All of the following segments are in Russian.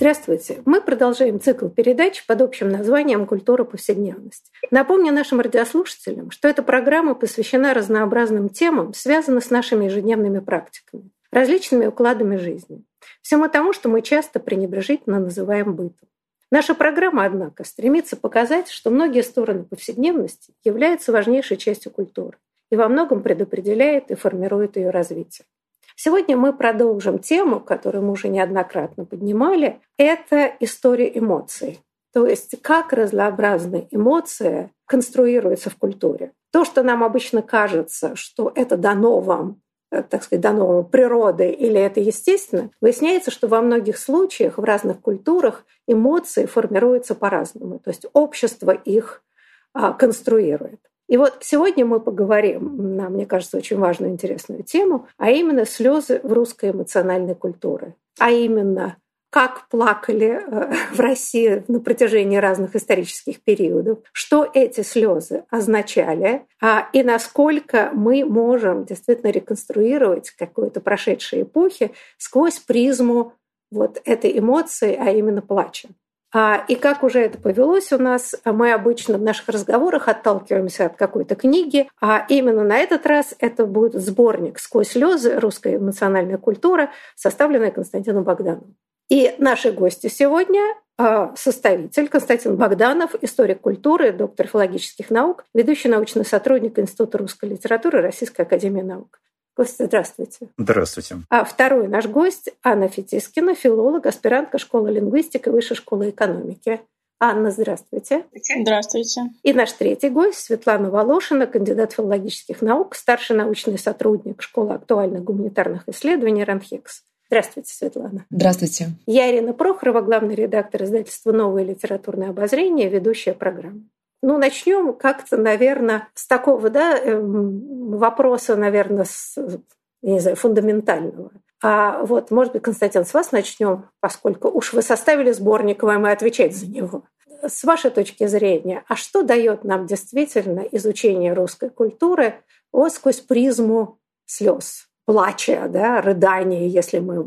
Здравствуйте! Мы продолжаем цикл передач под общим названием «Культура повседневности». Напомню нашим радиослушателям, что эта программа посвящена разнообразным темам, связанным с нашими ежедневными практиками, различными укладами жизни, всему тому, что мы часто пренебрежительно называем бытом. Наша программа, однако, стремится показать, что многие стороны повседневности являются важнейшей частью культуры и во многом предопределяет и формирует ее развитие. Сегодня мы продолжим тему, которую мы уже неоднократно поднимали. Это история эмоций. То есть как разнообразные эмоции конструируются в культуре. То, что нам обычно кажется, что это дано вам Э, так сказать, дано природой или это естественно, выясняется, что во многих случаях в разных культурах эмоции формируются по-разному. То есть общество их а, конструирует. И вот сегодня мы поговорим на, мне кажется, очень важную интересную тему, а именно слезы в русской эмоциональной культуре. А именно как плакали э, в России на протяжении разных исторических периодов, что эти слезы означали, а, и насколько мы можем действительно реконструировать какую-то прошедшие эпохи сквозь призму вот этой эмоции, а именно плача. А, и как уже это повелось у нас, мы обычно в наших разговорах отталкиваемся от какой-то книги, а именно на этот раз это будет сборник «Сквозь слезы. Русская эмоциональная культура», составленный Константином Богдановым. И наши гости сегодня а, составитель Константин Богданов, историк культуры, доктор филологических наук, ведущий научный сотрудник Института русской литературы Российской академии наук. Костя, здравствуйте. Здравствуйте. А второй наш гость Анна Фетискина, филолог, аспирантка школы лингвистики Высшей школы экономики. Анна, здравствуйте. Здравствуйте. И наш третий гость Светлана Волошина, кандидат филологических наук, старший научный сотрудник Школы актуальных гуманитарных исследований РАНХЕКС. Здравствуйте, Светлана. Здравствуйте. Я Ирина Прохорова, главный редактор издательства «Новое литературное обозрение», ведущая программы. Ну, начнем как-то, наверное, с такого да, эм, вопроса, наверное, с, не знаю, фундаментального. А вот, может быть, Константин, с вас начнем, поскольку уж вы составили сборник, вам и отвечать за него. С вашей точки зрения, а что дает нам действительно изучение русской культуры вот сквозь призму слез? плача, да, рыдания, если мы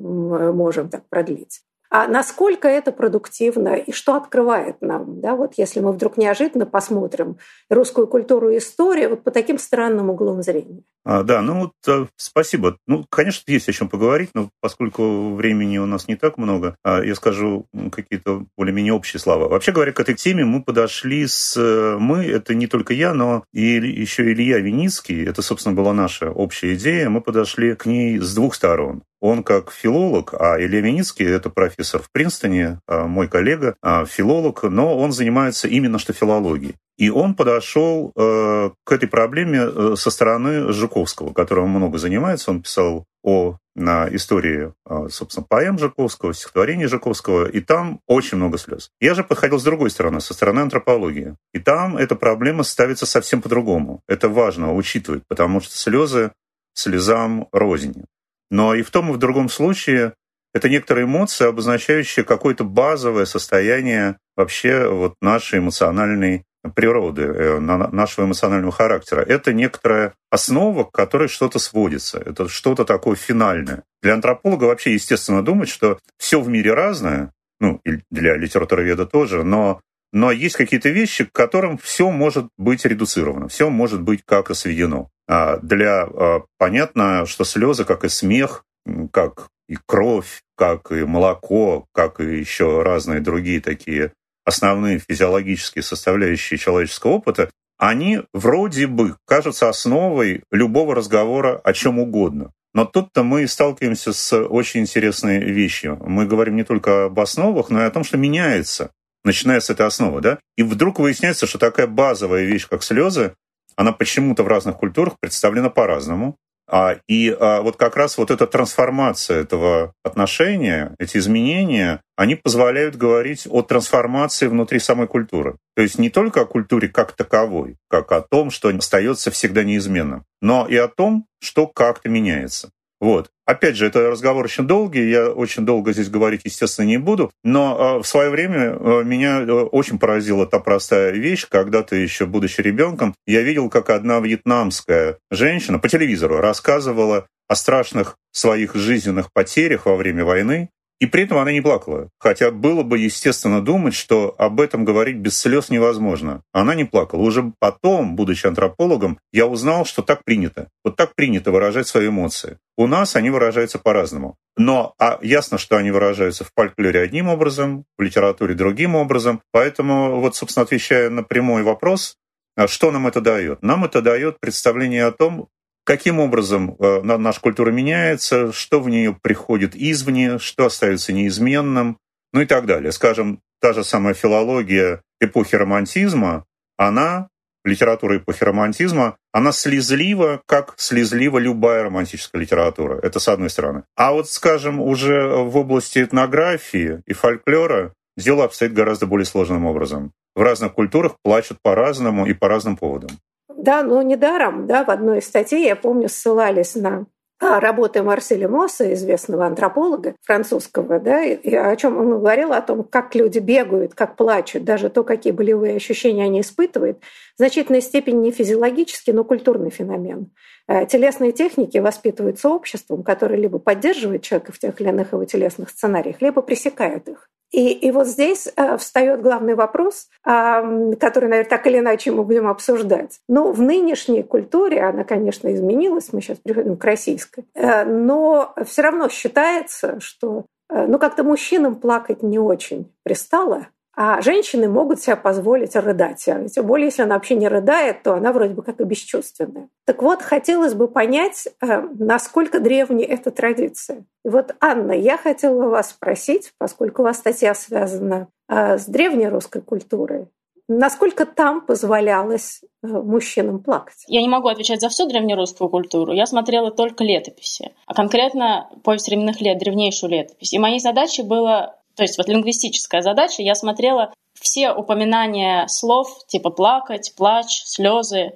можем так продлить а насколько это продуктивно и что открывает нам, да, вот если мы вдруг неожиданно посмотрим русскую культуру и историю вот по таким странным углом зрения. А, да, ну вот э, спасибо. Ну, конечно, есть о чем поговорить, но поскольку времени у нас не так много, а, я скажу какие-то более-менее общие слова. Вообще говоря, к этой теме мы подошли с... Э, мы, это не только я, но и еще Илья Виницкий, это, собственно, была наша общая идея, мы подошли к ней с двух сторон. Он как филолог, а Илья Виницкий – это профессор в Принстоне, а, мой коллега, а, филолог, но он занимается именно что филологией. И он подошел э, к этой проблеме э, со стороны Жуковского, которым много занимается. Он писал о на истории, а, собственно, поэм Жуковского, стихотворений Жуковского, и там очень много слез. Я же подходил с другой стороны, со стороны антропологии. И там эта проблема ставится совсем по-другому. Это важно учитывать, потому что слезы слезам рознь. Но и в том, и в другом случае это некоторые эмоции, обозначающие какое-то базовое состояние вообще вот нашей эмоциональной природы, э, нашего эмоционального характера. Это некоторая основа, к которой что-то сводится. Это что-то такое финальное. Для антрополога вообще естественно думать, что все в мире разное, ну, и для литературоведа тоже, но, но есть какие-то вещи, к которым все может быть редуцировано, все может быть как-то сведено. А, для а, понятно, что слезы, как и смех, как и кровь, как и молоко, как и еще разные другие такие основные физиологические составляющие человеческого опыта, они вроде бы кажутся основой любого разговора о чем угодно. Но тут-то мы сталкиваемся с очень интересной вещью. Мы говорим не только об основах, но и о том, что меняется, начиная с этой основы. Да? И вдруг выясняется, что такая базовая вещь, как слезы, она почему-то в разных культурах представлена по-разному. А, и а, вот как раз вот эта трансформация этого отношения, эти изменения, они позволяют говорить о трансформации внутри самой культуры. То есть не только о культуре как таковой, как о том, что остается всегда неизменным, но и о том, что как-то меняется. Вот. Опять же, это разговор очень долгий, я очень долго здесь говорить, естественно, не буду, но э, в свое время э, меня э, очень поразила та простая вещь, когда ты еще, будучи ребенком, я видел, как одна вьетнамская женщина по телевизору рассказывала о страшных своих жизненных потерях во время войны, и при этом она не плакала. Хотя было бы естественно думать, что об этом говорить без слез невозможно. Она не плакала. Уже потом, будучи антропологом, я узнал, что так принято. Вот так принято выражать свои эмоции. У нас они выражаются по-разному. Но а ясно, что они выражаются в фольклоре одним образом, в литературе другим образом. Поэтому, вот, собственно, отвечая на прямой вопрос, а что нам это дает? Нам это дает представление о том, каким образом э, наша культура меняется, что в нее приходит извне, что остается неизменным, ну и так далее. Скажем, та же самая филология эпохи романтизма, она, литература эпохи романтизма, она слезлива, как слезлива любая романтическая литература. Это с одной стороны. А вот, скажем, уже в области этнографии и фольклора дело обстоит гораздо более сложным образом. В разных культурах плачут по-разному и по разным поводам. Да, но недаром, да, в одной из статей, я помню, ссылались на а, работы Марселя Мосса, известного антрополога французского, да, и о чем он говорил, о том, как люди бегают, как плачут, даже то, какие болевые ощущения они испытывают, в значительной степени не физиологический, но культурный феномен. Э, телесные техники воспитываются обществом, которое либо поддерживает человека в тех или иных его телесных сценариях, либо пресекает их. И, и вот здесь э, встает главный вопрос, э, который, наверное, так или иначе мы будем обсуждать. Ну, в нынешней культуре она, конечно, изменилась, мы сейчас приходим к российской, э, но все равно считается, что э, ну, как-то мужчинам плакать не очень пристало, а женщины могут себе позволить рыдать. А тем более, если она вообще не рыдает, то она вроде бы как и бесчувственная. Так вот, хотелось бы понять, э, насколько древняя эта традиция. И вот, Анна, я хотела вас спросить, поскольку у вас статья связана э, с древней русской культурой, Насколько там позволялось э, мужчинам плакать? Я не могу отвечать за всю древнерусскую культуру. Я смотрела только летописи, а конкретно повесть временных лет, древнейшую летопись. И моей задачей было то есть вот лингвистическая задача, я смотрела все упоминания слов типа плакать, плач, слезы э,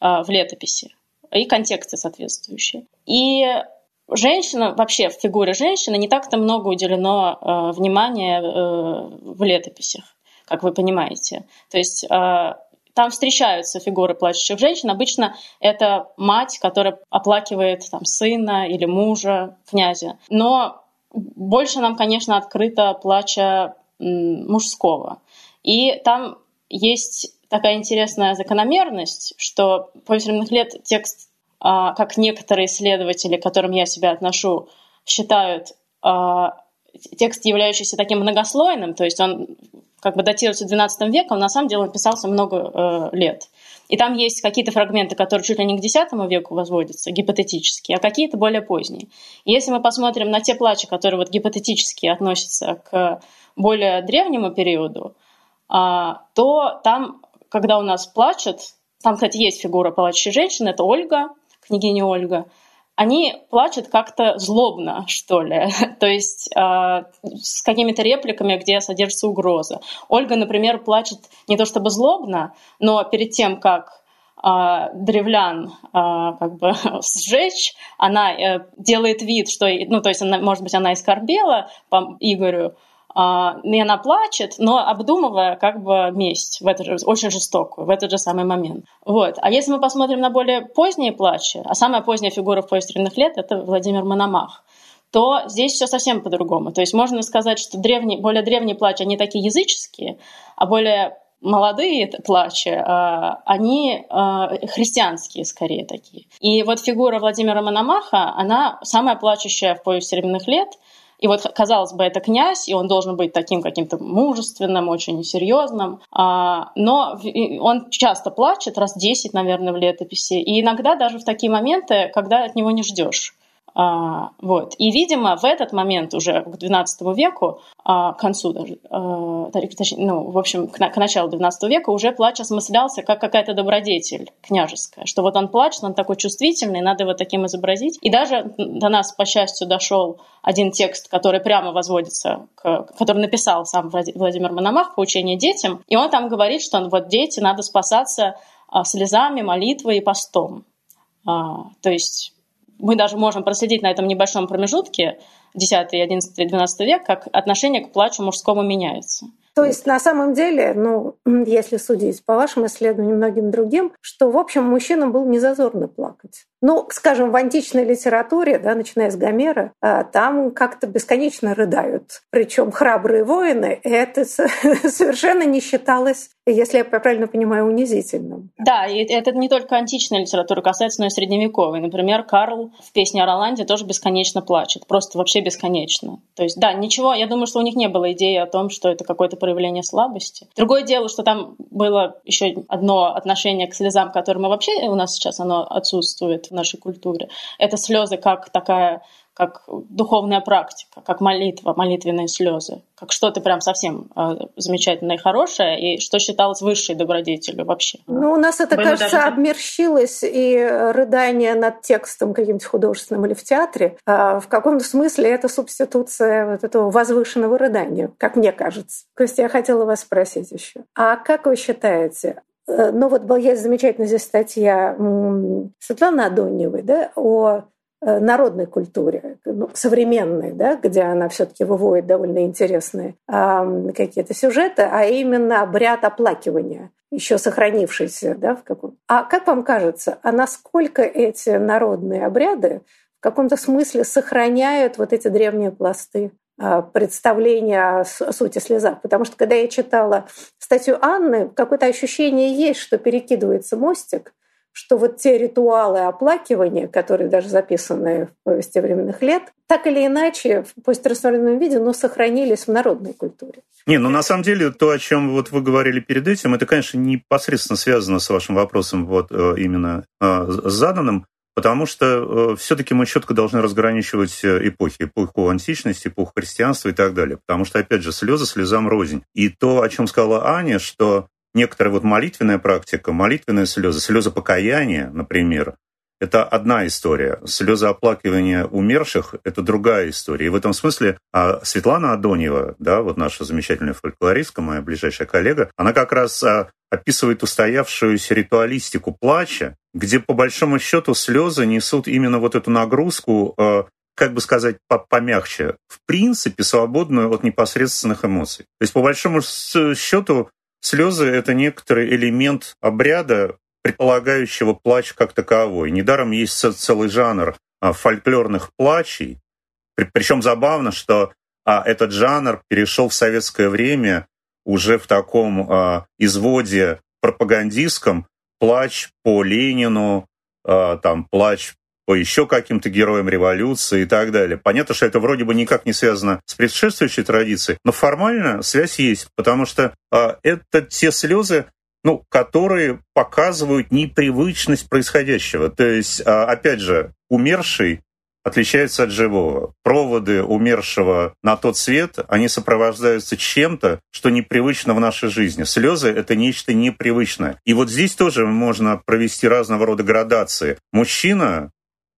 в летописи и контексты соответствующие. И женщина, вообще в фигуре женщины не так-то много уделено э, внимания э, в летописях, как вы понимаете. То есть там встречаются фигуры плачущих женщин. Обычно это мать, которая оплакивает там, сына или мужа, князя. Но больше нам, конечно, открыто плача мужского. И там есть такая интересная закономерность, что повесть временных лет текст, а, как некоторые исследователи, к которым я себя отношу, считают а, текст, являющийся таким многослойным, то есть он как бы датируется XII веком, на самом деле он писался много э, лет. И там есть какие-то фрагменты, которые чуть ли не к X веку возводятся, гипотетические, а какие-то более поздние. И если мы посмотрим на те плачи, которые вот гипотетически относятся к более древнему периоду, а, то там, когда у нас плачут, там, кстати, есть фигура плачущей женщины, это Ольга, княгиня Ольга – они плачут как-то злобно, что ли, то есть э, с какими-то репликами, где содержится угроза. Ольга, например, плачет не то чтобы злобно, но перед тем, как э, древлян э, как бы сжечь, она э, делает вид, что, ну, то есть, она, может быть, она искорбела по Игорю, и она плачет, но обдумывая как бы месть, в этот же, очень жестокую, в этот же самый момент. Вот. А если мы посмотрим на более поздние плачи, а самая поздняя фигура в «Повесть лет» — это Владимир Мономах, то здесь все совсем по-другому. То есть можно сказать, что древние, более древние плачи, они такие языческие, а более молодые плачи, а, они а, христианские скорее такие. И вот фигура Владимира Мономаха, она самая плачущая в «Повесть временных лет», и вот, казалось бы, это князь, и он должен быть таким каким-то мужественным, очень серьезным. А, но он часто плачет, раз 10, наверное, в летописи. И иногда даже в такие моменты, когда от него не ждешь. А, вот. И, видимо, в этот момент уже к XII веку, а, к концу даже, а, точнее, ну, в общем, к, к началу XII века уже плач осмыслялся как какая-то добродетель княжеская, что вот он плачет, он такой чувствительный, надо его таким изобразить. И даже до нас, по счастью, дошел один текст, который прямо возводится, к, который написал сам Владимир Мономах «Поучение детям», и он там говорит, что вот дети надо спасаться а, слезами, молитвой и постом. А, то есть мы даже можем проследить на этом небольшом промежутке 10, 11, 12 век, как отношение к плачу мужскому меняется. То есть на самом деле, ну, если судить по вашим исследованиям и многим другим, что, в общем, мужчинам было незазорно плакать. Ну, скажем, в античной литературе, да, начиная с Гомера, а, там как-то бесконечно рыдают. Причем храбрые воины, это совершенно не считалось, если я правильно понимаю, унизительным. Да, и это не только античная литература касается, но и средневековой. Например, Карл в песне о Роланде тоже бесконечно плачет. Просто вообще бесконечно. То есть, да, ничего, я думаю, что у них не было идеи о том, что это какое-то проявление слабости. Другое дело, что там было еще одно отношение к слезам, которое мы вообще у нас сейчас оно отсутствует нашей культуре. Это слезы как такая как духовная практика, как молитва, молитвенные слезы, как что-то прям совсем э, замечательное и хорошее, и что считалось высшей добродетелью вообще. Ну, у нас это, Было кажется, даже... обмерщилось, и рыдание над текстом каким-то художественным или в театре. А в каком-то смысле это субституция вот этого возвышенного рыдания, как мне кажется. Костя, я хотела вас спросить еще. А как вы считаете, Э, ну вот была есть замечательная здесь статья Светланы Адоневой да, о э, народной культуре, ну, современной, да, где она все-таки выводит довольно интересные э, какие-то сюжеты, а именно обряд оплакивания, еще сохранившийся. Да, в каком... А как вам кажется, а насколько эти народные обряды в каком-то смысле сохраняют вот эти древние пласты а, представление о сути слезах. Потому что когда я читала статью Анны, какое-то ощущение есть, что перекидывается мостик, что вот те ритуалы оплакивания, которые даже записаны в повести временных лет, так или иначе в посттранслированном виде, но сохранились в народной культуре. Не, ну на самом деле то, о чем вот вы говорили перед этим, это, конечно, непосредственно связано с вашим вопросом вот э, именно э, заданным. Потому что э, все-таки мы четко должны разграничивать эпохи. Эпоху античности, эпоху христианства и так далее. Потому что, опять же, слезы слезам рознь. И то, о чем сказала Аня, что некоторая вот молитвенная практика, молитвенные слезы, слезы покаяния, например, это одна история. Слезы оплакивания умерших – это другая история. И в этом смысле а Светлана Адонева, да, вот наша замечательная фольклористка, моя ближайшая коллега, она как раз а, описывает устоявшуюся ритуалистику плача, где по большому счету слезы несут именно вот эту нагрузку, э, как бы сказать, помягче, в принципе, свободную от непосредственных эмоций. То есть по большому счету слезы это некоторый элемент обряда, предполагающего плач как таковой. Недаром есть целый жанр а, фольклорных плачей. Причем забавно, что а, этот жанр перешел в советское время уже в таком а, изводе пропагандистском, плач по Ленину, там плач по еще каким-то героям революции и так далее. Понятно, что это вроде бы никак не связано с предшествующей традицией, но формально связь есть, потому что э, это те слезы, ну, которые показывают непривычность происходящего. То есть, э, опять же, умерший отличается от живого. Проводы умершего на тот свет, они сопровождаются чем-то, что непривычно в нашей жизни. Слезы — это нечто непривычное. И вот здесь тоже можно провести разного рода градации. Мужчина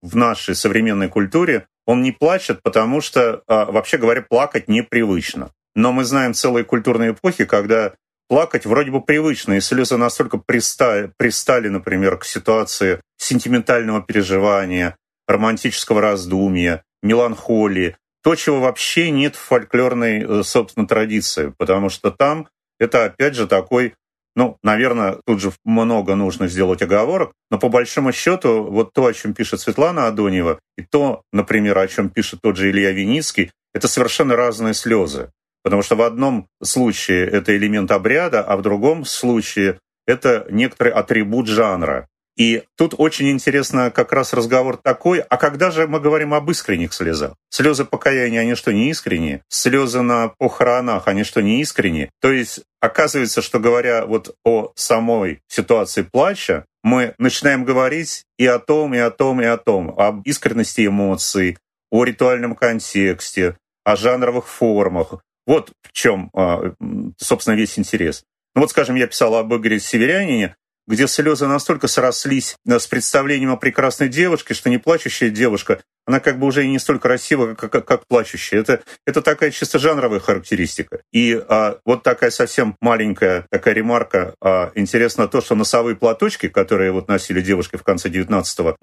в нашей современной культуре, он не плачет, потому что, а, вообще говоря, плакать непривычно. Но мы знаем целые культурные эпохи, когда плакать вроде бы привычно, и слезы настолько пристали, пристали, например, к ситуации сентиментального переживания, романтического раздумья, меланхолии, то, чего вообще нет в фольклорной, э, собственно, традиции, потому что там это, опять же, такой, ну, наверное, тут же много нужно сделать оговорок, но по большому счету вот то, о чем пишет Светлана Адонева, и то, например, о чем пишет тот же Илья Виницкий, это совершенно разные слезы. Потому что в одном случае это элемент обряда, а в другом случае это некоторый атрибут жанра. И тут очень интересно как раз разговор такой, а когда же мы говорим об искренних слезах? Слезы покаяния, они что, не искренние? Слезы на похоронах, они что, не искренние? То есть оказывается, что говоря вот о самой ситуации плача, мы начинаем говорить и о том, и о том, и о том, об искренности эмоций, о ритуальном контексте, о жанровых формах. Вот в чем, а, собственно, весь интерес. Ну вот, скажем, я писал об Игоре Северянине, где слезы настолько срослись э, с представлением о прекрасной девушке, что не плачущая девушка, она как бы уже и не столь красива, как, как, как плачущая. Это, это такая чисто жанровая характеристика. И а, вот такая совсем маленькая такая ремарка. А, интересно то, что носовые платочки, которые вот носили девушки в конце 19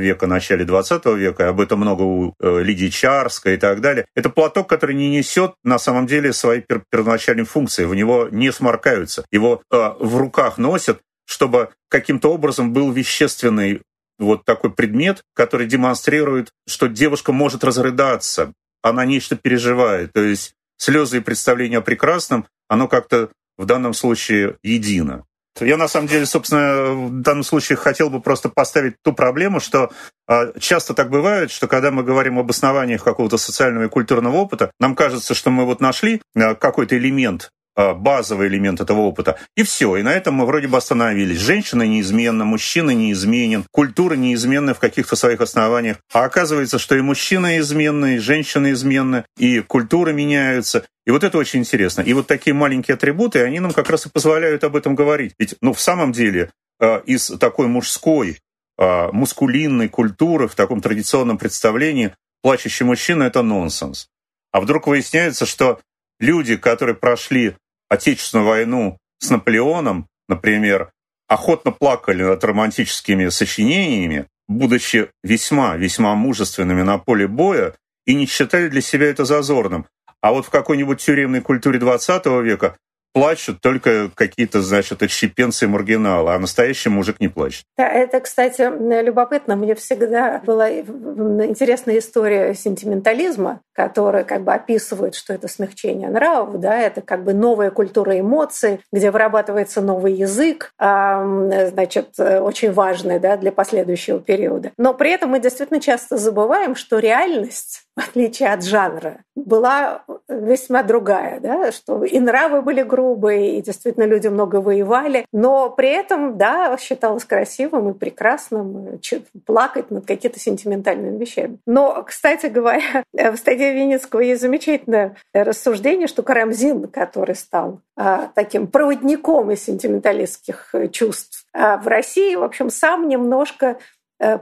века, начале 20 века, об этом много у э, Лидии Чарской и так далее, это платок, который не несет на самом деле свои пер первоначальные функции. В него не сморкаются. Его а, в руках носят чтобы каким-то образом был вещественный вот такой предмет, который демонстрирует, что девушка может разрыдаться, она нечто переживает. То есть слезы и представление о прекрасном, оно как-то в данном случае едино. Я на самом деле, собственно, в данном случае хотел бы просто поставить ту проблему, что э, часто так бывает, что когда мы говорим об основаниях какого-то социального и культурного опыта, нам кажется, что мы вот нашли э, какой-то элемент базовый элемент этого опыта. И все. И на этом мы вроде бы остановились. Женщина неизменна, мужчина неизменен, культура неизменна в каких-то своих основаниях. А оказывается, что и мужчина изменны, и женщина изменны, и культуры меняются. И вот это очень интересно. И вот такие маленькие атрибуты, они нам как раз и позволяют об этом говорить. Ведь, ну, в самом деле, э, из такой мужской, э, мускулинной культуры в таком традиционном представлении плачущий мужчина — это нонсенс. А вдруг выясняется, что люди, которые прошли Отечественную войну с Наполеоном, например, охотно плакали над романтическими сочинениями, будучи весьма-весьма мужественными на поле боя, и не считали для себя это зазорным. А вот в какой-нибудь тюремной культуре XX века плачут только какие-то, значит, отщепенцы и маргиналы, а настоящий мужик не плачет. Да, это, кстати, любопытно. Мне всегда была интересная история сентиментализма, которая как бы описывает, что это смягчение нравов, да, это как бы новая культура эмоций, где вырабатывается новый язык, значит, очень важный да, для последующего периода. Но при этом мы действительно часто забываем, что реальность в отличие от жанра, была весьма другая, да, что и нравы были грубые, и действительно люди много воевали, но при этом, да, считалось красивым и прекрасным плакать над какими-то сентиментальными вещами. Но, кстати говоря, в статье Винницкого есть замечательное рассуждение, что Карамзин, который стал а, таким проводником из сентименталистских чувств а в России, в общем, сам немножко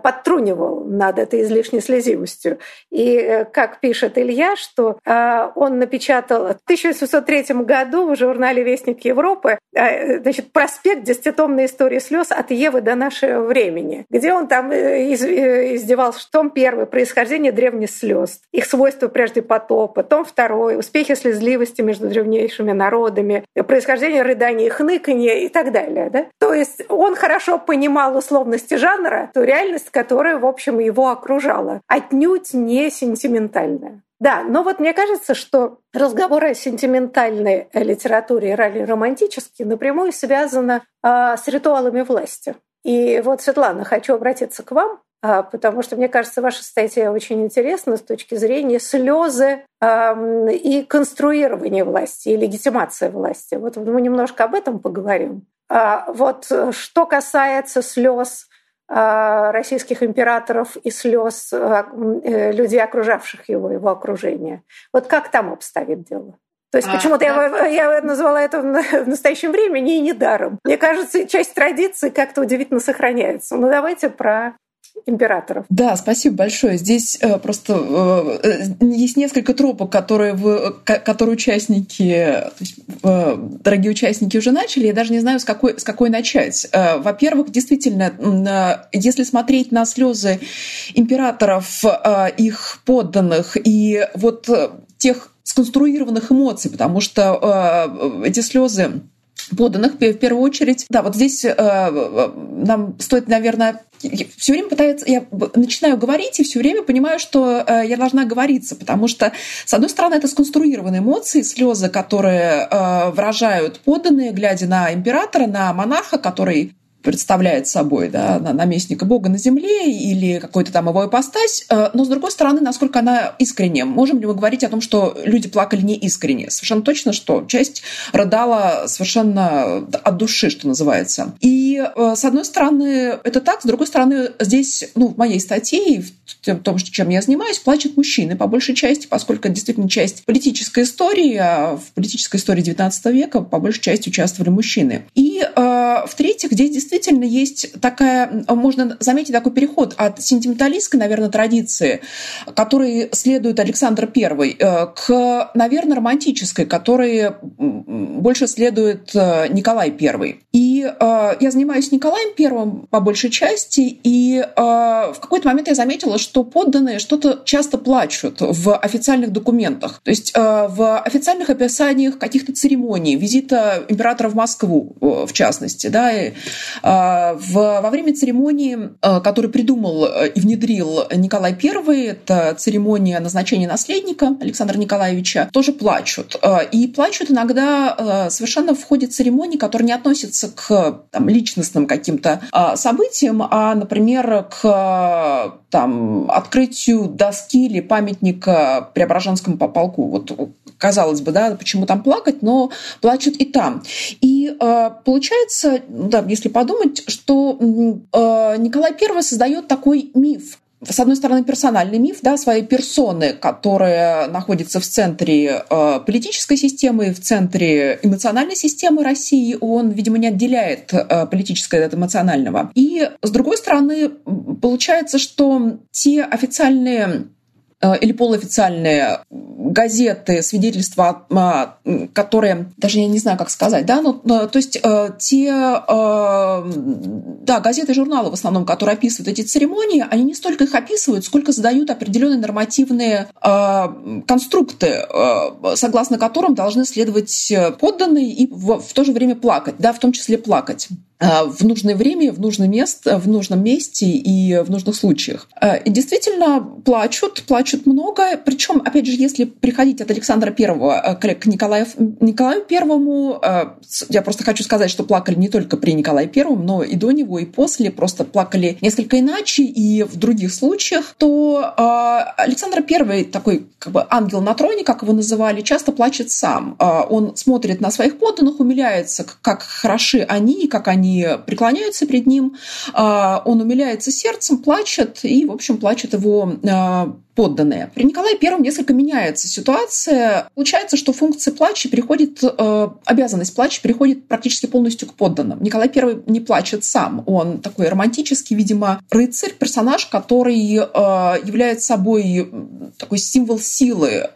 подтрунивал над этой излишней слезивостью. И, э, как пишет Илья, что э, он напечатал в 1803 году в журнале «Вестник Европы» значит, проспект «Десятитомной истории слез от Евы до нашего времени», где он там издевался, что том первый «Происхождение древних слез», их свойства прежде потопа, том второй «Успехи слезливости между древнейшими народами», происхождение рыдания и хныканья и так далее. Да? То есть он хорошо понимал условности жанра, то реально реальность, которая, в общем, его окружала, отнюдь не сентиментальная. Да, но вот мне кажется, что разговоры о сентиментальной литературе и романтической напрямую связаны а, с ритуалами власти. И вот, Светлана, хочу обратиться к вам, а, потому что, мне кажется, ваша статья очень интересна с точки зрения слезы а, и конструирования власти, и легитимации власти. Вот мы немножко об этом поговорим. А, вот что касается слез Э, российских императоров и слез э, э, людей, окружавших его, его окружение. Вот как там обстоит дело? То есть а, почему-то да. я, я назвала это в настоящем времени и недаром. Мне кажется, часть традиции как-то удивительно сохраняется. Ну давайте про императоров. Да, спасибо большое. Здесь э, просто э, э есть несколько тропок, которые, вы, которые участники, то есть, э, дорогие участники уже начали. Я даже не знаю, с какой, с какой начать. Э, во-первых, действительно, э, если смотреть на слезы императоров, э, их подданных и вот э, тех сконструированных эмоций, потому что э, эти слезы поданных в первую очередь. Да, вот здесь э, нам стоит, наверное, все время пытается, я начинаю говорить и все время понимаю, что э, я должна говориться, потому что, с одной стороны, это сконструированные эмоции, слезы, которые э, выражают поданные, глядя на императора, на монарха, который представляет собой, да, наместника Бога на земле или какой-то там его ипостась, э, но, с другой стороны, насколько она искренне. Можем ли мы говорить о том, что люди плакали не искренне? Совершенно точно, что часть рыдала совершенно от души, что называется. И, э, с одной стороны, это так, с другой стороны, здесь, ну, в моей статье, в том, чем я занимаюсь, плачут мужчины по большей части, поскольку действительно часть политической истории, а в политической истории XIX века по большей части участвовали мужчины. И, э, в-третьих, здесь действительно есть такая, можно заметить такой переход от сентименталистской, наверное, традиции, которой следует Александр I, э, к, наверное, романтической, которой больше следует э, Николай I. И э, я занимаюсь Николаем I по большей части, и в какой-то момент я заметила, что подданные что-то часто плачут в официальных документах. То есть в официальных описаниях каких-то церемоний, визита императора в Москву, в частности, да, и, в, во время церемонии, которую придумал и внедрил Николай I, это церемония назначения наследника Александра Николаевича, тоже плачут. И плачут иногда совершенно в ходе церемонии, которые не относятся к там, личностным каким-то событиям, а, например, к там, открытию доски или памятника Преображенскому полку. Вот казалось бы, да, почему там плакать, но плачут и там. И э, получается, да, если подумать, что э, Николай I создает такой миф с одной стороны, персональный миф да, своей персоны, которая находится в центре э, политической системы, в центре эмоциональной системы России. Он, видимо, не отделяет э, политическое от эмоционального. И, с другой стороны, получается, что те официальные или полуофициальные газеты, свидетельства, а, которые, даже я не знаю, как сказать, да, ну, то есть э, те, э, да, газеты журналы в основном, которые описывают эти церемонии, они не столько их описывают, сколько задают определенные нормативные конструкты, согласно которым должны следовать подданные и в то же время плакать, да, в том числе плакать. Э, в нужное время, в нужное место, в нужном месте и в нужных случаях. Э, и действительно плачут, плачут много. Причем, опять же, если приходить от Александра Первого э, к Николаю, Николаю Первому, я просто хочу сказать, что плакали не только при Николае Первом, но и до него, и после, просто плакали несколько иначе и в других случаях, то Александр Первый, такой как бы ангел на троне, как его называли, часто плачет сам. Он смотрит на своих подданных, умиляется, как хороши они, как они они преклоняются перед ним, а, он умиляется сердцем, плачет, и, в общем, плачет его а, подданные. При Николае Первом несколько меняется ситуация. Получается, что функция плача переходит, э, обязанность плача переходит практически полностью к подданным. Николай Первый не плачет сам. Он такой романтический, видимо, рыцарь, персонаж, который является собой такой символ силы,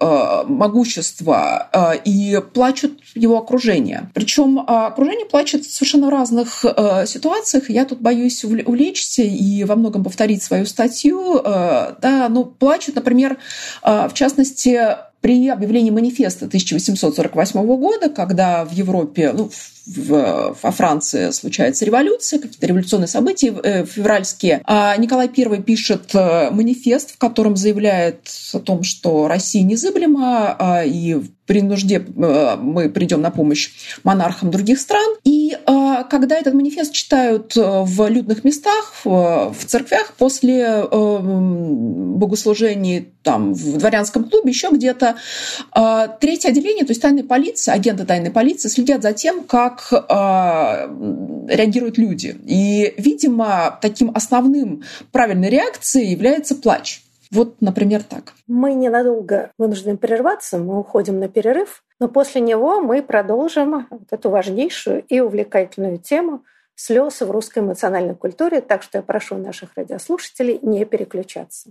могущества, и плачут его окружение. Причем э, окружение плачет в совершенно разных э, ситуациях. Я тут боюсь увлечься и во многом повторить свою статью. Э, да, плачут значит, например, а, в частности, при объявлении манифеста 1848 года, когда в Европе, ну, в, во Франции случается революция, какие-то революционные события э, февральские. А Николай I пишет э, манифест, в котором заявляет о том, что Россия незыблема, а, и при нужде э, мы придем на помощь монархам других стран. И когда этот манифест читают в людных местах, в церквях, после богослужений там, в дворянском клубе, еще где-то, третье отделение, то есть тайная полиция, агенты тайной полиции следят за тем, как как э, реагируют люди. И, видимо, таким основным правильной реакцией является плач. Вот, например, так. Мы ненадолго вынуждены прерваться, мы уходим на перерыв, но после него мы продолжим вот эту важнейшую и увлекательную тему слез в русской эмоциональной культуре, так что я прошу наших радиослушателей не переключаться.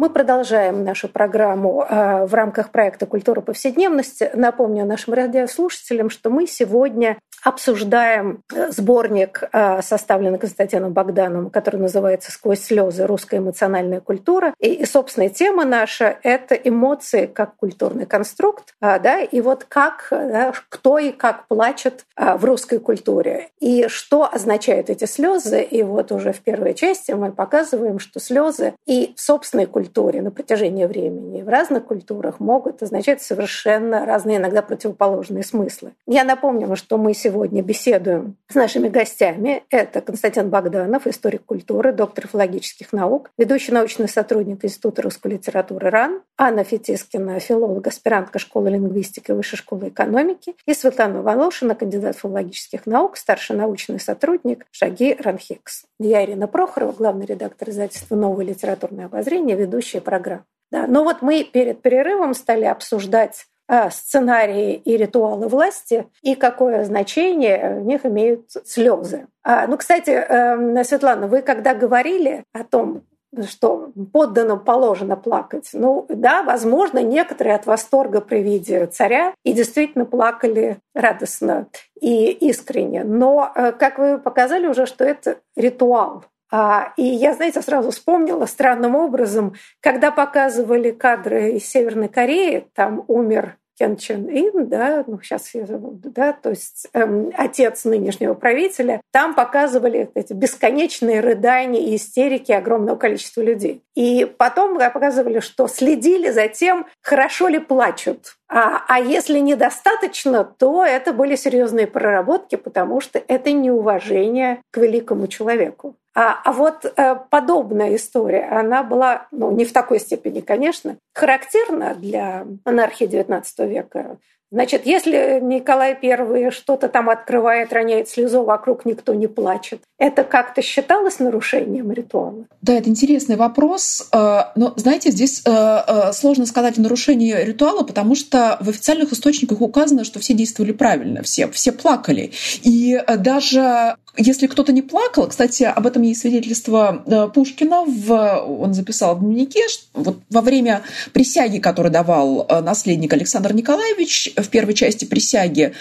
Мы продолжаем нашу программу э, в рамках проекта «Культура повседневности». Напомню нашим радиослушателям, что мы сегодня обсуждаем э, сборник, э, составленный Константином Богданом, который называется «Сквозь слезы. Русская эмоциональная культура». И, и собственная тема наша — это эмоции как культурный конструкт, да, и вот как, да, кто и как плачет в русской культуре. И что означают эти слезы. И вот уже в первой части мы показываем, что слезы и в собственной культуре культуре на протяжении времени. в разных культурах могут означать совершенно разные, иногда противоположные смыслы. Я напомню, что мы сегодня беседуем с нашими гостями. Это Константин Богданов, историк культуры, доктор филологических наук, ведущий научный сотрудник Института русской литературы РАН, Анна Фетискина, филолог, аспирантка школы лингвистики Высшей школы экономики, и Светлана Волошина, кандидат филологических наук, старший научный сотрудник Шаги Ранхикс. Я Ирина Прохорова, главный редактор издательства «Новое литературное обозрение», ведущий предыдущие программы. Да, но вот мы перед перерывом стали обсуждать а, сценарии и ритуалы власти и какое значение в них имеют слезы. А, ну, кстати, э, Светлана, вы когда говорили о том, что подданным положено плакать. Ну да, возможно, некоторые от восторга при виде царя и действительно плакали радостно и искренне. Но, э, как вы показали уже, что это ритуал. А, и я, знаете, сразу вспомнила странным образом, когда показывали кадры из Северной Кореи, там умер Кен Чен Ин, да, ну сейчас я забуду, да, то есть эм, отец нынешнего правителя, там показывали эти бесконечные рыдания и истерики огромного количества людей. И потом показывали, что следили за тем, хорошо ли плачут. А, а если недостаточно, то это были серьезные проработки, потому что это неуважение к великому человеку. А, а вот э, подобная история, она была, ну, не в такой степени, конечно, характерна для монархии XIX века. Значит, если Николай I что-то там открывает, роняет слезу, вокруг никто не плачет, это как-то считалось нарушением ритуала? Да, это интересный вопрос. Э, но, знаете, здесь э, э, сложно сказать о нарушении ритуала, потому что в официальных источниках указано, что все действовали правильно, все, все плакали. И даже если кто-то не плакал, кстати, об этом есть свидетельство Пушкина, в, он записал в дневнике, вот во время присяги, которую давал наследник Александр Николаевич, в первой части присяги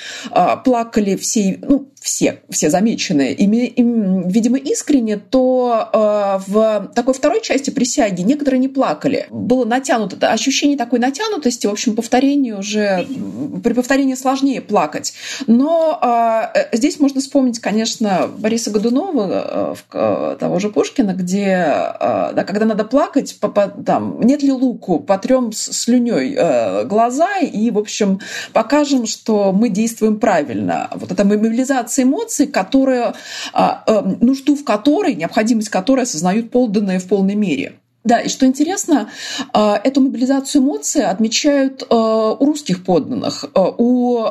плакали все, ну, все, все замеченные, ими, им, видимо, искренне, то э, в такой второй части присяги некоторые не плакали. Было натянуто, ощущение такой натянутости, в общем, повторение уже, при повторении сложнее плакать. Но э, здесь можно вспомнить, конечно, Бориса Годунова, э, э, того же Пушкина, где, э, да, когда надо плакать, по, по, там, нет ли луку, потрем слюней глаза и, в общем, покажем, что мы действуем правильно. Вот эта мобилизация эмоций, которые, э, нужду в которой, необходимость которой осознают подданные в полной мере. Да, и что интересно, а, эту мобилизацию эмоций отмечают а, у русских подданных, у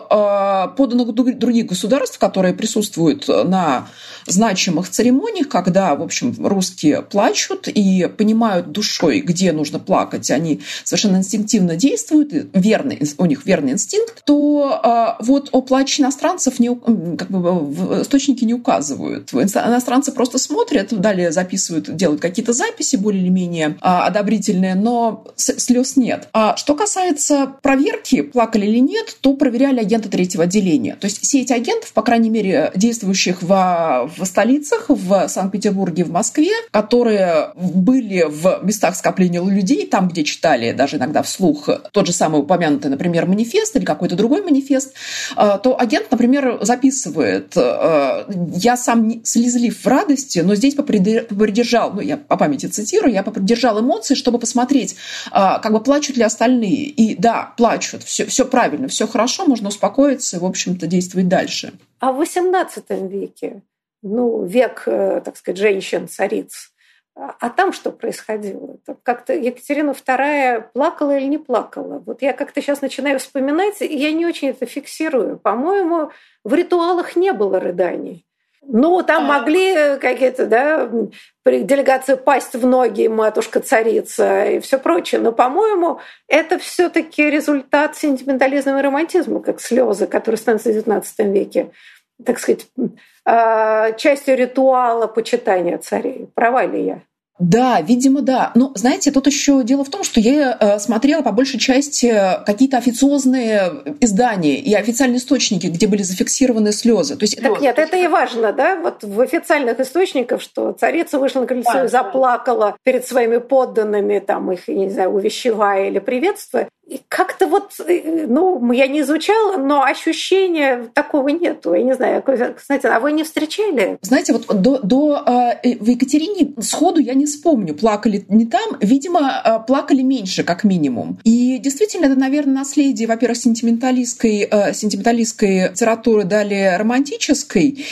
подданных других государств, которые присутствуют на значимых церемониях, когда, в общем, русские плачут и понимают душой, где нужно плакать, они совершенно инстинктивно действуют, верный, у них верный инстинкт, то вот о плаче иностранцев не, как бы, источники не указывают. Иностранцы просто смотрят, далее записывают, делают какие-то записи более или менее э, одобрительные, но слез нет. А что касается проверки, плакали или нет, то проверяли агенты третьего отделения. То есть сеть агентов, по крайней мере, действующих в, в столицах, в Санкт-Петербурге, в Москве, которые были в местах скопления людей, там, где читали даже иногда вслух тот же самый упомянутый, например, манифест или какой-то другой манифест, э, то агент, например, записывает э, «Я сам слезлив в радости, но здесь попридержал, ну, я по памяти цитирую, я попридержал эмоции, чтобы посмотреть, э, как бы плачут ли остальные. И да, плачут, все, все правильно, все хорошо, можно успокоиться и, в общем-то, действовать дальше. А в XVIII веке ну, век, э, так сказать, женщин-цариц. А, а там что происходило? Как-то Екатерина II плакала или не плакала? Вот я как-то сейчас начинаю вспоминать, и я не очень это фиксирую. По-моему, в ритуалах не было рыданий. Ну, там могли какие-то, да, делегации пасть в ноги, матушка-царица и все прочее. Но, по-моему, это все таки результат сентиментализма и романтизма, как слезы, которые становятся в XIX веке так сказать, а, частью ритуала почитания царей. Права ли я? Да, видимо, да. Но, знаете, тут еще дело в том, что я э, смотрела по большей части какие-то официозные издания и официальные источники, где были зафиксированы слезы. То есть, так нет, это и важно, да? Вот в официальных источниках, что царица вышла на крыльцо да, и заплакала да. перед своими подданными, там их, не знаю, увещевая или приветствуя. Как-то вот, э, ну, я не изучала, но ощущения такого нету. Я не знаю, кстати, а вы не встречали? Знаете, вот до, до э, в Екатерине сходу я не вспомню, плакали не там. Видимо, э, плакали меньше, как минимум. И действительно, это, наверное, наследие, во-первых, сентименталистской, сентименталистской литературы, далее романтической.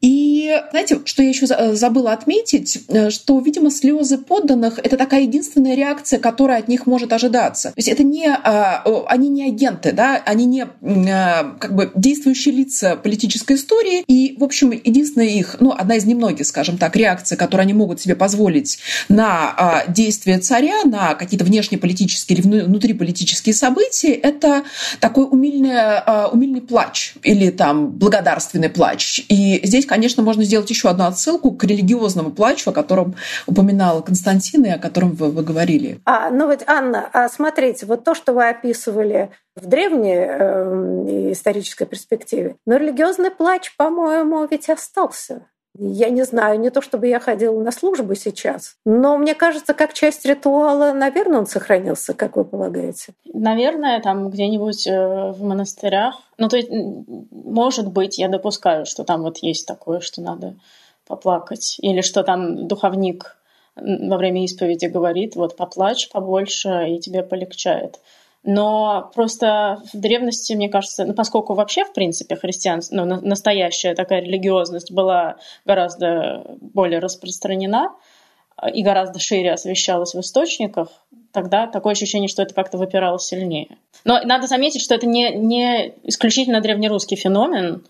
И знаете, что я еще забыла отметить, что, видимо, слезы подданных это такая единственная реакция, которая от них может ожидаться. То есть это не а, они не агенты, да, они не а, как бы действующие лица политической истории, и, в общем, единственная их, ну, одна из немногих, скажем так, реакций, которые они могут себе позволить на а, действия царя, на какие-то внешнеполитические или внутриполитические события, это такой умильный, умильный плач или там благодарственный плач. И здесь, конечно, можно сделать еще одну отсылку к религиозному плачу, о котором упоминала Константин и о котором вы, вы говорили. А, ну вот, Анна, а смотрите, вот то, что вы описывали в древней э, исторической перспективе. Но религиозный плач, по-моему, ведь остался. Я не знаю, не то чтобы я ходила на службу сейчас, но мне кажется, как часть ритуала, наверное, он сохранился, как вы полагаете? Наверное, там где-нибудь э, в монастырях. Ну, то есть, может быть, я допускаю, что там вот есть такое, что надо поплакать. Или что там духовник во время исповеди говорит, вот поплачь побольше, и тебе полегчает. Но просто в древности, мне кажется, ну, поскольку вообще, в принципе, христианство, ну, настоящая такая религиозность была гораздо более распространена и гораздо шире освещалась в источниках, тогда такое ощущение, что это как-то выпирало сильнее. Но надо заметить, что это не, не исключительно древнерусский феномен,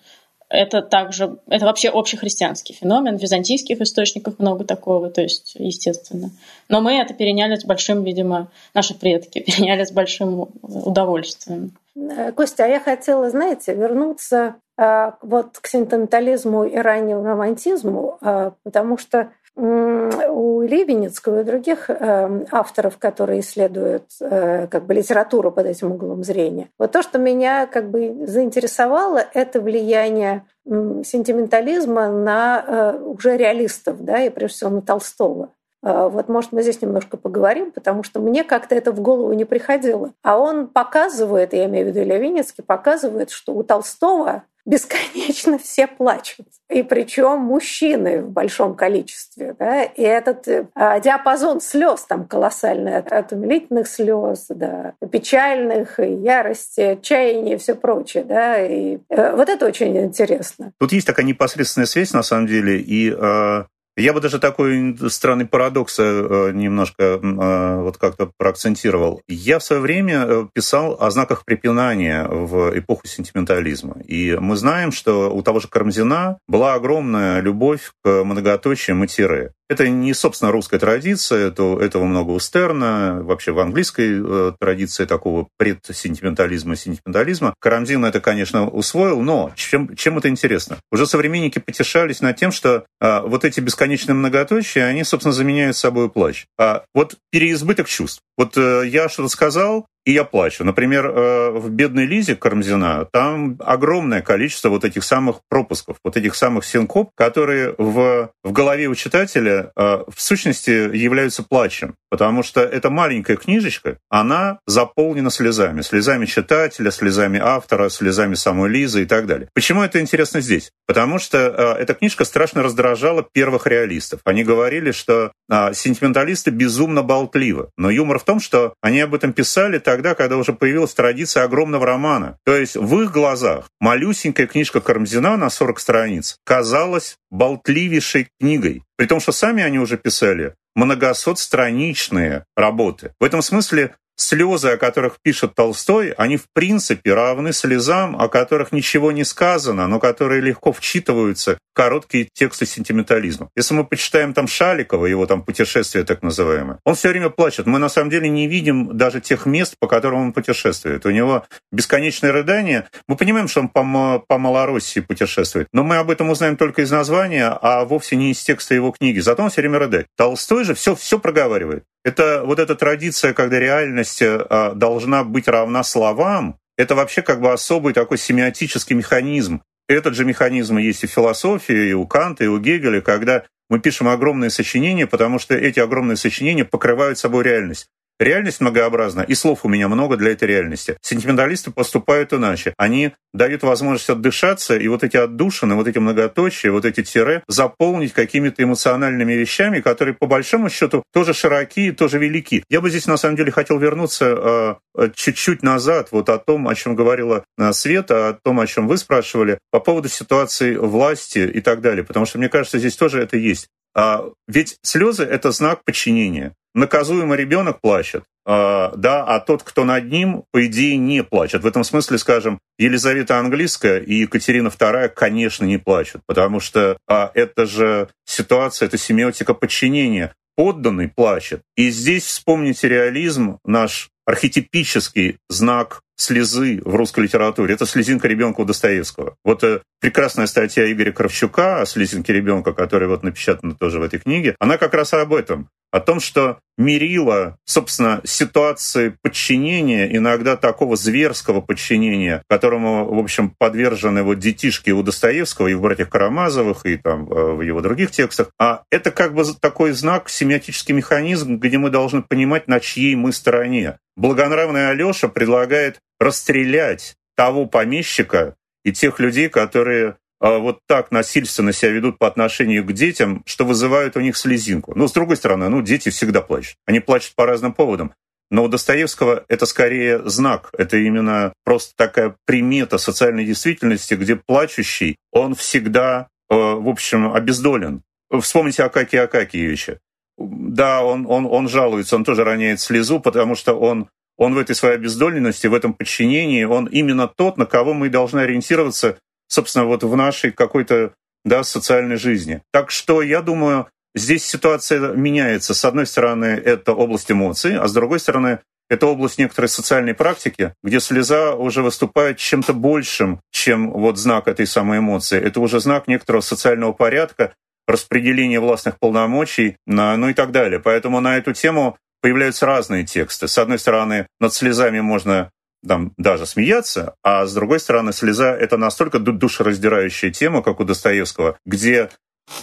это также, это вообще общехристианский феномен. В византийских источниках много такого, то есть, естественно. Но мы это переняли с большим, видимо, наши предки переняли с большим удовольствием. Э, Костя, а я хотела, знаете, вернуться э, вот к сентиментализму и раннему романтизму, э, потому что у Ливенецкого и других э, авторов, которые исследуют э, как бы литературу под этим углом зрения. Вот то, что меня как бы заинтересовало, это влияние сентиментализма на э, уже реалистов, да, и прежде всего на Толстого. Вот, может, мы здесь немножко поговорим, потому что мне как-то это в голову не приходило. А он показывает, я имею в виду Левинецкий, показывает, что у Толстого бесконечно все плачут. И причем мужчины в большом количестве. Да? И этот э, диапазон слез там колоссальный. От, умилительных слез до печальных, и ярости, отчаяния и все прочее. Да? И э, вот это очень интересно. Тут есть такая непосредственная связь, на самом деле, и э, я бы даже такой странный парадокс э, немножко э, вот как-то проакцентировал. Я в свое время э, писал о знаках препинания в эпоху сентиментализма. И мы знаем, что у того же Карамзина была огромная любовь к многоточиям и тире. Это не, собственно, русская традиция, это, этого много у Стерна, вообще в английской э, традиции такого предсентиментализма, сентиментализма. Карамзин это, конечно, усвоил, но чем, чем это интересно? Уже современники потешались над тем, что э, вот эти бесконечные многоточия, они, собственно, заменяют собой плач. А вот переизбыток чувств. Вот э, я что-то сказал, и я плачу. Например, э, в «Бедной Лизе» Карамзина там огромное количество вот этих самых пропусков, вот этих самых синкоп, которые в, в голове у читателя э, в сущности являются плачем. Потому что эта маленькая книжечка, она заполнена слезами. Слезами читателя, слезами автора, слезами самой Лизы и так далее. Почему это интересно здесь? Потому что э, эта книжка страшно раздражала первых реалистов. Они говорили, что сентименталисты безумно болтливы. Но юмор в том, что они об этом писали тогда, когда уже появилась традиция огромного романа. То есть в их глазах малюсенькая книжка Карамзина на 40 страниц казалась болтливейшей книгой. При том, что сами они уже писали многосотстраничные работы. В этом смысле слезы, о которых пишет Толстой, они в принципе равны слезам, о которых ничего не сказано, но которые легко вчитываются в короткие тексты сентиментализма. Если мы почитаем там Шаликова, его там путешествие так называемое, он все время плачет. Мы на самом деле не видим даже тех мест, по которым он путешествует. У него бесконечное рыдание. Мы понимаем, что он по, по Малороссии путешествует, но мы об этом узнаем только из названия, а вовсе не из текста его книги. Зато он все время рыдает. Толстой же все, все проговаривает. Это вот эта традиция, когда реальность э, должна быть равна словам, это вообще как бы особый такой семиотический механизм. Этот же механизм есть и в философии, и у Канта, и у Гегеля, когда мы пишем огромные сочинения, потому что эти огромные сочинения покрывают собой реальность. Реальность многообразна, и слов у меня много для этой реальности. Сентименталисты поступают иначе. Они дают возможность отдышаться, и вот эти отдушины, вот эти многоточия, вот эти тире заполнить какими-то эмоциональными вещами, которые по большому счету тоже широки, тоже велики. Я бы здесь на самом деле хотел вернуться э, чуть-чуть назад, вот о том, о чем говорила э, Света, о том, о чем вы спрашивали, по поводу ситуации власти и так далее, потому что мне кажется, здесь тоже это есть. А, ведь слезы — это знак подчинения наказуемый ребенок плачет, а, да, а тот, кто над ним, по идее, не плачет. В этом смысле, скажем, Елизавета Английская и Екатерина II, конечно, не плачут, потому что а, это же ситуация, это семиотика подчинения. Подданный плачет. И здесь вспомните реализм, наш архетипический знак слезы в русской литературе. Это слезинка ребенка у Достоевского. Вот э, прекрасная статья Игоря Кравчука о слезинке ребенка, которая вот напечатана тоже в этой книге, она как раз об этом о том, что мерила, собственно, ситуации подчинения, иногда такого зверского подчинения, которому, в общем, подвержены вот детишки у Достоевского и в «Братьях Карамазовых», и там э, в его других текстах. А это как бы такой знак, семиотический механизм, где мы должны понимать, на чьей мы стороне. Благонравный Алеша предлагает расстрелять того помещика и тех людей, которые вот так насильственно себя ведут по отношению к детям, что вызывают у них слезинку. Но, с другой стороны, ну, дети всегда плачут. Они плачут по разным поводам. Но у Достоевского это скорее знак, это именно просто такая примета социальной действительности, где плачущий, он всегда, э, в общем, обездолен. Вспомните Акакия Акакиевича. Да, он, он, он жалуется, он тоже роняет слезу, потому что он, он в этой своей обездоленности, в этом подчинении, он именно тот, на кого мы должны ориентироваться собственно, вот в нашей какой-то да, социальной жизни. Так что я думаю, здесь ситуация меняется. С одной стороны, это область эмоций, а с другой стороны, это область некоторой социальной практики, где слеза уже выступает чем-то большим, чем вот знак этой самой эмоции. Это уже знак некоторого социального порядка, распределения властных полномочий, ну и так далее. Поэтому на эту тему появляются разные тексты. С одной стороны, над слезами можно там даже смеяться, а с другой стороны, слеза — это настолько душераздирающая тема, как у Достоевского, где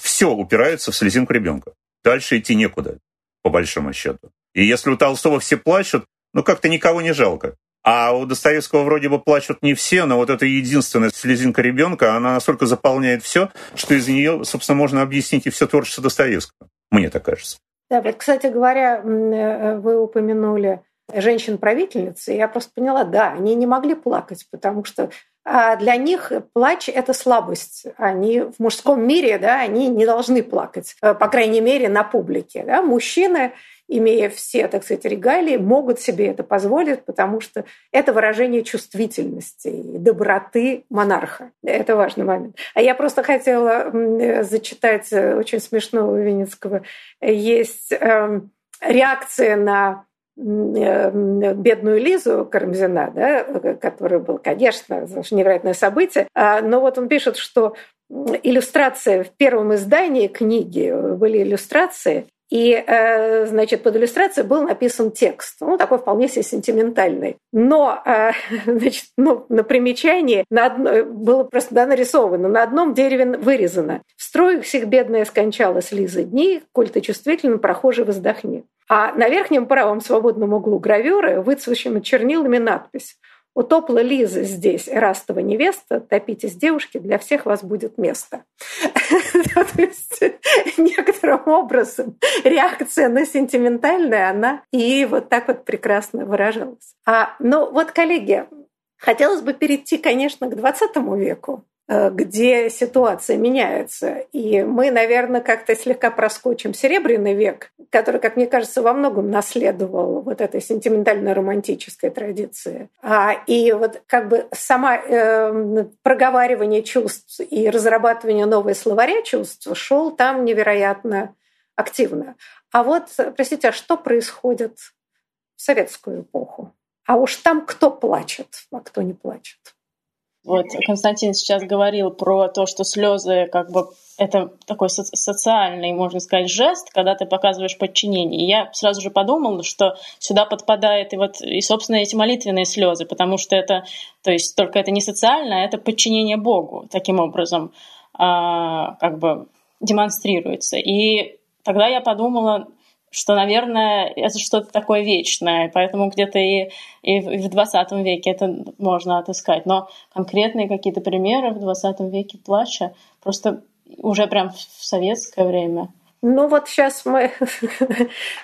все упирается в слезинку ребенка. Дальше идти некуда, по большому счету. И если у Толстого все плачут, ну как-то никого не жалко. А у Достоевского вроде бы плачут не все, но вот эта единственная слезинка ребенка, она настолько заполняет все, что из нее, собственно, можно объяснить и все творчество Достоевского. Мне так кажется. Да, вот, кстати говоря, э, вы упомянули женщин-правительниц, и я просто поняла, да, они не могли плакать, потому что а для них плач – это слабость. Они в мужском мире, да, они не должны плакать, э, по крайней мере, на публике. Да. Мужчины, имея все, так сказать, регалии, могут себе это позволить, потому что это выражение чувствительности и доброты монарха. Это важный момент. А я просто хотела зачитать э, очень смешного Винницкого. Есть эм, реакция на бедную Лизу Карамзина, да, который был, конечно, невероятное событие. А, но вот он пишет, что иллюстрация в первом издании книги были иллюстрации, и, э, значит, под иллюстрацией был написан текст, ну, такой вполне себе сентиментальный. Но, э, значит, ну, на примечании на одно, было просто да, нарисовано, на одном дереве вырезано. В строю всех бедная скончалась Лиза дни, коль ты чувствительно прохожий воздохни. А на верхнем правом свободном углу гравюры выцвечена чернилами надпись Утопла Лиза здесь, Эрастова невеста, топитесь, девушки, для всех вас будет место. То есть некоторым образом реакция на сентиментальное, она и вот так вот прекрасно выражалась. А, ну вот, коллеги, хотелось бы перейти, конечно, к 20 веку. Э, где ситуация меняется. И мы, наверное, как-то слегка проскочим Серебряный век, который, как мне кажется, во многом наследовал вот этой сентиментально-романтической традиции. А, и вот как бы сама э, проговаривание чувств и разрабатывание нового словаря чувств шел там невероятно активно. А вот, простите, а что происходит в советскую эпоху? А уж там кто плачет, а кто не плачет. Вот Константин сейчас говорил про то, что слезы как бы это такой со- социальный, можно сказать, жест, когда ты показываешь подчинение. И я сразу же подумала, что сюда подпадает и вот и собственно эти молитвенные слезы, потому что это, то есть только это не социально, а это подчинение Богу таким образом а, как бы демонстрируется. И тогда я подумала, что, наверное, это что-то такое вечное, поэтому где-то и, и в 20 веке это можно отыскать. Но конкретные какие-то примеры в 20 веке плача просто уже прям в советское время – ну вот сейчас мы...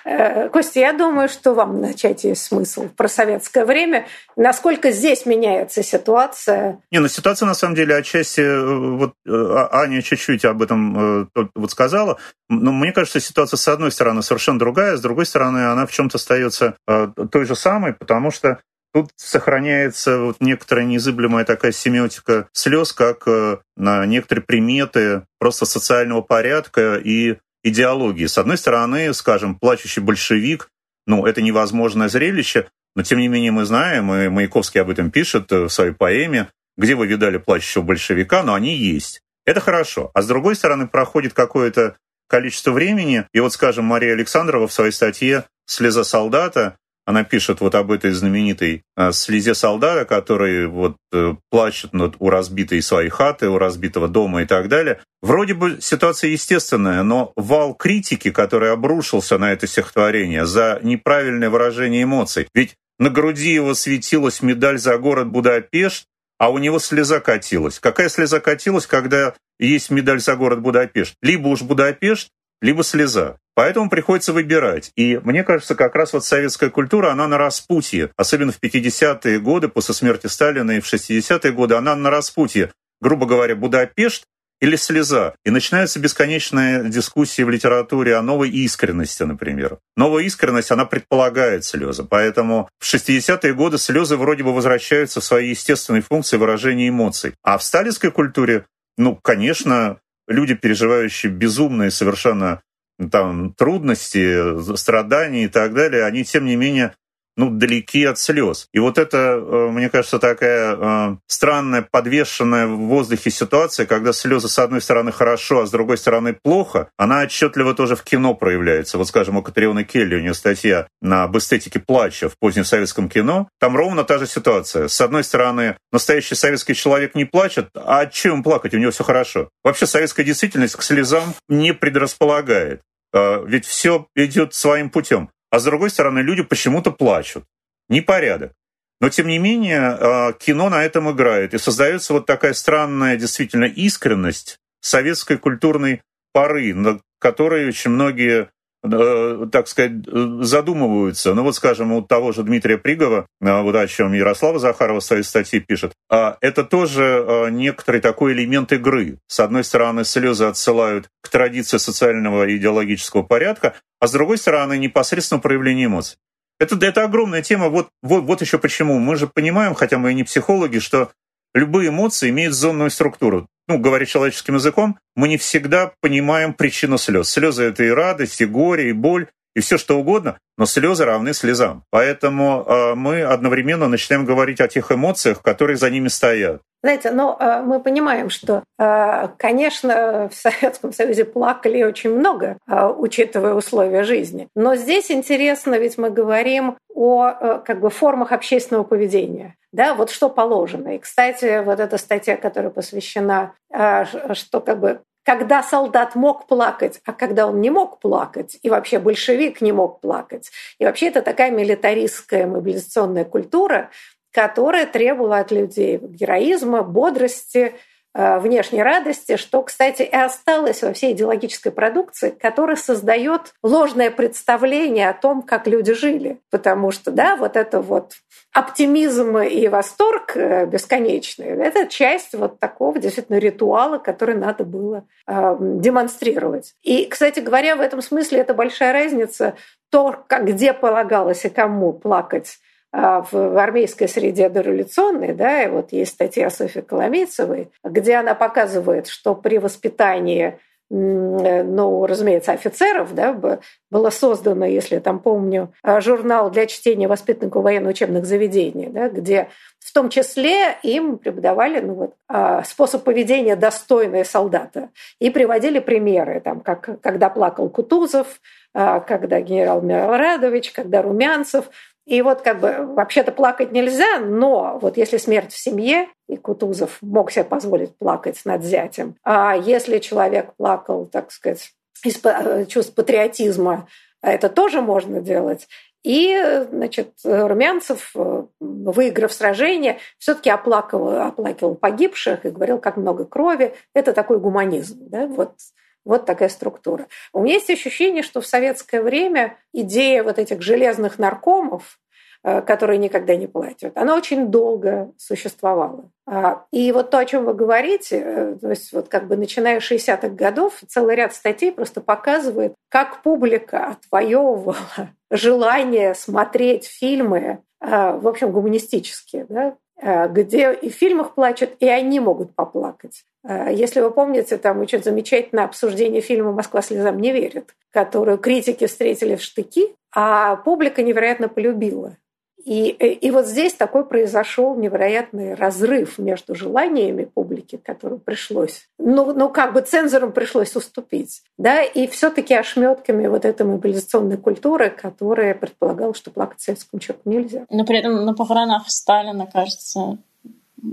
Э, Костя, я думаю, что вам начать есть смысл про советское время. Насколько здесь меняется ситуация? Не, ну ситуация на самом деле отчасти... Э, вот э, а, Аня чуть-чуть об этом вот сказала. Но мне кажется, ситуация с одной стороны совершенно другая, с другой стороны она в чем-то остается той же самой, потому что Тут сохраняется вот некоторая незыблемая такая семиотика слез, как на некоторые приметы просто социального порядка и идеологии. С одной стороны, скажем, плачущий большевик, ну, это невозможное зрелище, но тем не менее мы знаем, и Маяковский об этом пишет в своей поэме, где вы видали плачущего большевика, но они есть. Это хорошо. А с другой стороны, проходит какое-то количество времени, и вот, скажем, Мария Александрова в своей статье «Слеза солдата» Она пишет вот об этой знаменитой э, слезе солдата, который вот э, плачет над, у разбитой своей хаты, у разбитого дома и так далее. Вроде бы ситуация естественная, но вал критики, который обрушился на это стихотворение за неправильное выражение эмоций. Ведь на груди его светилась медаль за город Будапешт, а у него слеза катилась. Какая слеза катилась, когда есть медаль за город Будапешт? Либо уж Будапешт, либо слеза. Поэтому приходится выбирать. И мне кажется, как раз вот советская культура, она на распутье. Особенно в 50-е годы, после смерти Сталина и в 60-е годы, она на распутье. Грубо говоря, Будапешт или слеза. И начинаются бесконечные дискуссии в литературе о новой искренности, например. Новая искренность, она предполагает слезы. Поэтому в 60-е годы слезы вроде бы возвращаются в свои естественные функции выражения эмоций. А в сталинской культуре, ну, конечно, люди, переживающие безумные совершенно там, трудности, страдания и так далее, они, тем не менее, ну, далеки от слез. И вот это, э, мне кажется, такая э, странная, подвешенная в воздухе ситуация, когда слезы с одной стороны хорошо, а с другой стороны плохо, она отчетливо тоже в кино проявляется. Вот, скажем, у Катриона Келли, у нее статья на об эстетике плача в позднем советском кино, там ровно та же ситуация. С одной стороны, настоящий советский человек не плачет, а чем плакать? У него все хорошо. Вообще советская действительность к слезам не предрасполагает. Э, ведь все идет своим путем. А с другой стороны, люди почему-то плачут. Непорядок. Но, тем не менее, а, кино на этом играет. И создается вот такая странная действительно искренность советской культурной поры, на которой очень многие так сказать, задумываются. Ну вот, скажем, у того же Дмитрия Пригова, э, вот о чем Ярослава Захарова в своей статье пишет, а это тоже э, некоторый такой элемент игры. С одной стороны, слезы отсылают к традиции социального и идеологического порядка, а с другой стороны, непосредственно проявление эмоций. Это, это огромная тема. Вот, вот, вот еще почему. Мы же понимаем, хотя мы и не психологи, что любые эмоции имеют зонную структуру ну, говоря человеческим языком, мы не всегда понимаем причину слез. Слезы — это и радость, и горе, и боль, и все что угодно, но слезы равны слезам. Поэтому э, мы одновременно начинаем говорить о тех эмоциях, которые за ними стоят. Знаете, э, мы понимаем, что, э, конечно, в Советском Союзе плакали очень много, э, учитывая условия жизни. Но здесь интересно, ведь мы говорим о как бы формах общественного поведения да, вот что положено. И, кстати, вот эта статья, которая посвящена, что как бы когда солдат мог плакать, а когда он не мог плакать, и вообще большевик не мог плакать. И вообще это такая милитаристская мобилизационная культура, которая требовала от людей героизма, бодрости, внешней радости, что, кстати, и осталось во всей идеологической продукции, которая создает ложное представление о том, как люди жили. Потому что, да, вот это вот оптимизм и восторг э, бесконечный, это часть вот такого действительно ритуала, который надо было э, демонстрировать. И, кстати говоря, в этом смысле это большая разница, то, как, где полагалось и кому плакать в армейской среде дореволюционной, да, и вот есть статья Софьи Коломейцевой, где она показывает, что при воспитании ну, разумеется, офицеров, да, было создано, если я там помню, а, журнал для чтения воспитанников военно-учебных заведений, да, где в том числе им преподавали ну, вот, а, способ поведения достойные солдата. И приводили примеры, там, как, когда плакал Кутузов, когда генерал Мирорадович, когда Румянцев, и вот как бы вообще-то плакать нельзя, но вот если смерть в семье, и Кутузов мог себе позволить плакать над зятем, а если человек плакал, так сказать, из чувств патриотизма, это тоже можно делать. И, значит, Румянцев, выиграв сражение, все-таки оплакивал, оплакивал погибших и говорил, как много крови. Это такой гуманизм. Да? Вот вот такая структура. У меня есть ощущение, что в советское время идея вот этих железных наркомов, э, которые никогда не платят, она очень долго существовала. А, и вот то, о чем вы говорите, э, то есть вот как бы начиная с 60-х годов, целый ряд статей просто показывает, как публика отвоевывала желание смотреть фильмы, э, в общем, гуманистические, да, где и в фильмах плачут, и они могут поплакать. Э, если вы помните, там очень замечательное обсуждение фильма «Москва слезам не верит», которую критики встретили в штыки, а публика невероятно полюбила. И, и вот здесь такой произошел невероятный разрыв между желаниями публики, которым пришлось, ну, ну как бы цензорам пришлось уступить, да, и все-таки ошметками вот этой мобилизационной культуры, которая предполагала, что плакать советскому человеку нельзя. Но при этом на похоронах Сталина, кажется,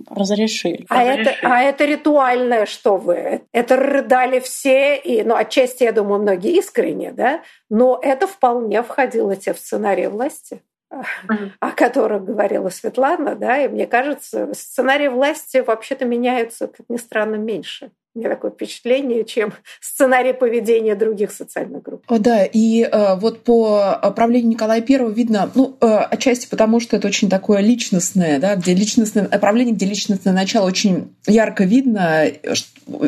разрешили. А, Это, а это ритуальное, что вы? Это рыдали все, и, ну, отчасти, я думаю, многие искренне, да, но это вполне входило те в сценарии власти о которых говорила Светлана, да, и мне кажется, сценарии власти вообще-то меняются, как ни странно, меньше мне такое впечатление, чем сценарий поведения других социальных групп. О, да, и э, вот по правлению Николая I видно, ну, э, отчасти потому, что это очень такое личностное, да, где личностное правление, где личностное начало очень ярко видно.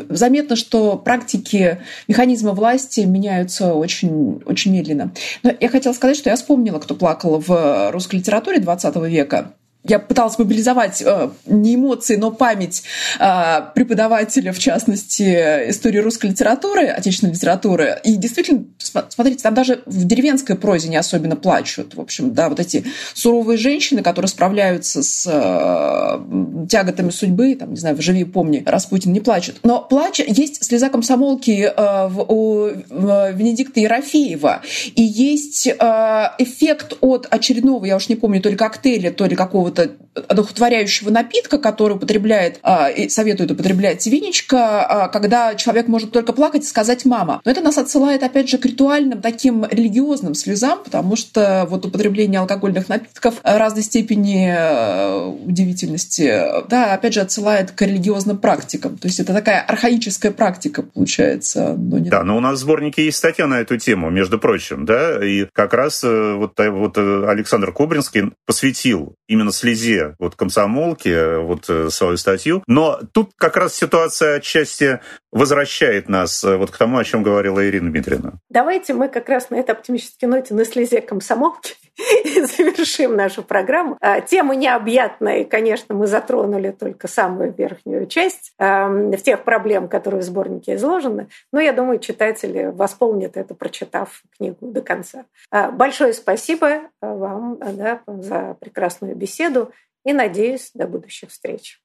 Заметно, что практики механизма власти меняются очень, очень медленно. Но я хотела сказать, что я вспомнила, кто плакал в русской литературе XX века я пыталась мобилизовать э, не эмоции, но память э, преподавателя, в частности, истории русской литературы, отечественной литературы. И действительно, смотрите, там даже в деревенской прозе не особенно плачут. В общем, да, вот эти суровые женщины, которые справляются с э, тяготами судьбы, там, не знаю, «Живи, помни», Распутин не плачут. Но плач есть слеза комсомолки э, у в Венедикта Ерофеева. И есть э, эффект от очередного, я уж не помню, то ли коктейля, то ли какого-то какого-то одухотворяющего напитка, который употребляет а, и советует употреблять винечка, а, когда человек может только плакать и сказать «мама». Но это нас отсылает, опять же, к ритуальным таким религиозным слезам, потому что вот употребление алкогольных напитков разной степени э, удивительности, да, опять же, отсылает к религиозным практикам. То есть это такая архаическая практика получается. Но не... Да, но у нас в сборнике есть статья на эту тему, между прочим, да, и как раз э, вот, э, вот Александр Кубринский посвятил именно слезе вот комсомолки э, вот э, свою статью. Но тут как раз ситуация отчасти возвращает нас э, вот к тому, о чем говорила Ирина Дмитриевна. Давайте мы как раз на этой оптимистической ноте на слезе комсомолки завершим нашу программу. А, тема необъятная, конечно, мы затронули только самую верхнюю часть в тех проблем, которые в сборнике изложены, но я думаю, читатели восполнят это, прочитав книгу до конца. А, большое спасибо вам да, за прекрасную беседу и надеюсь до будущих встреч.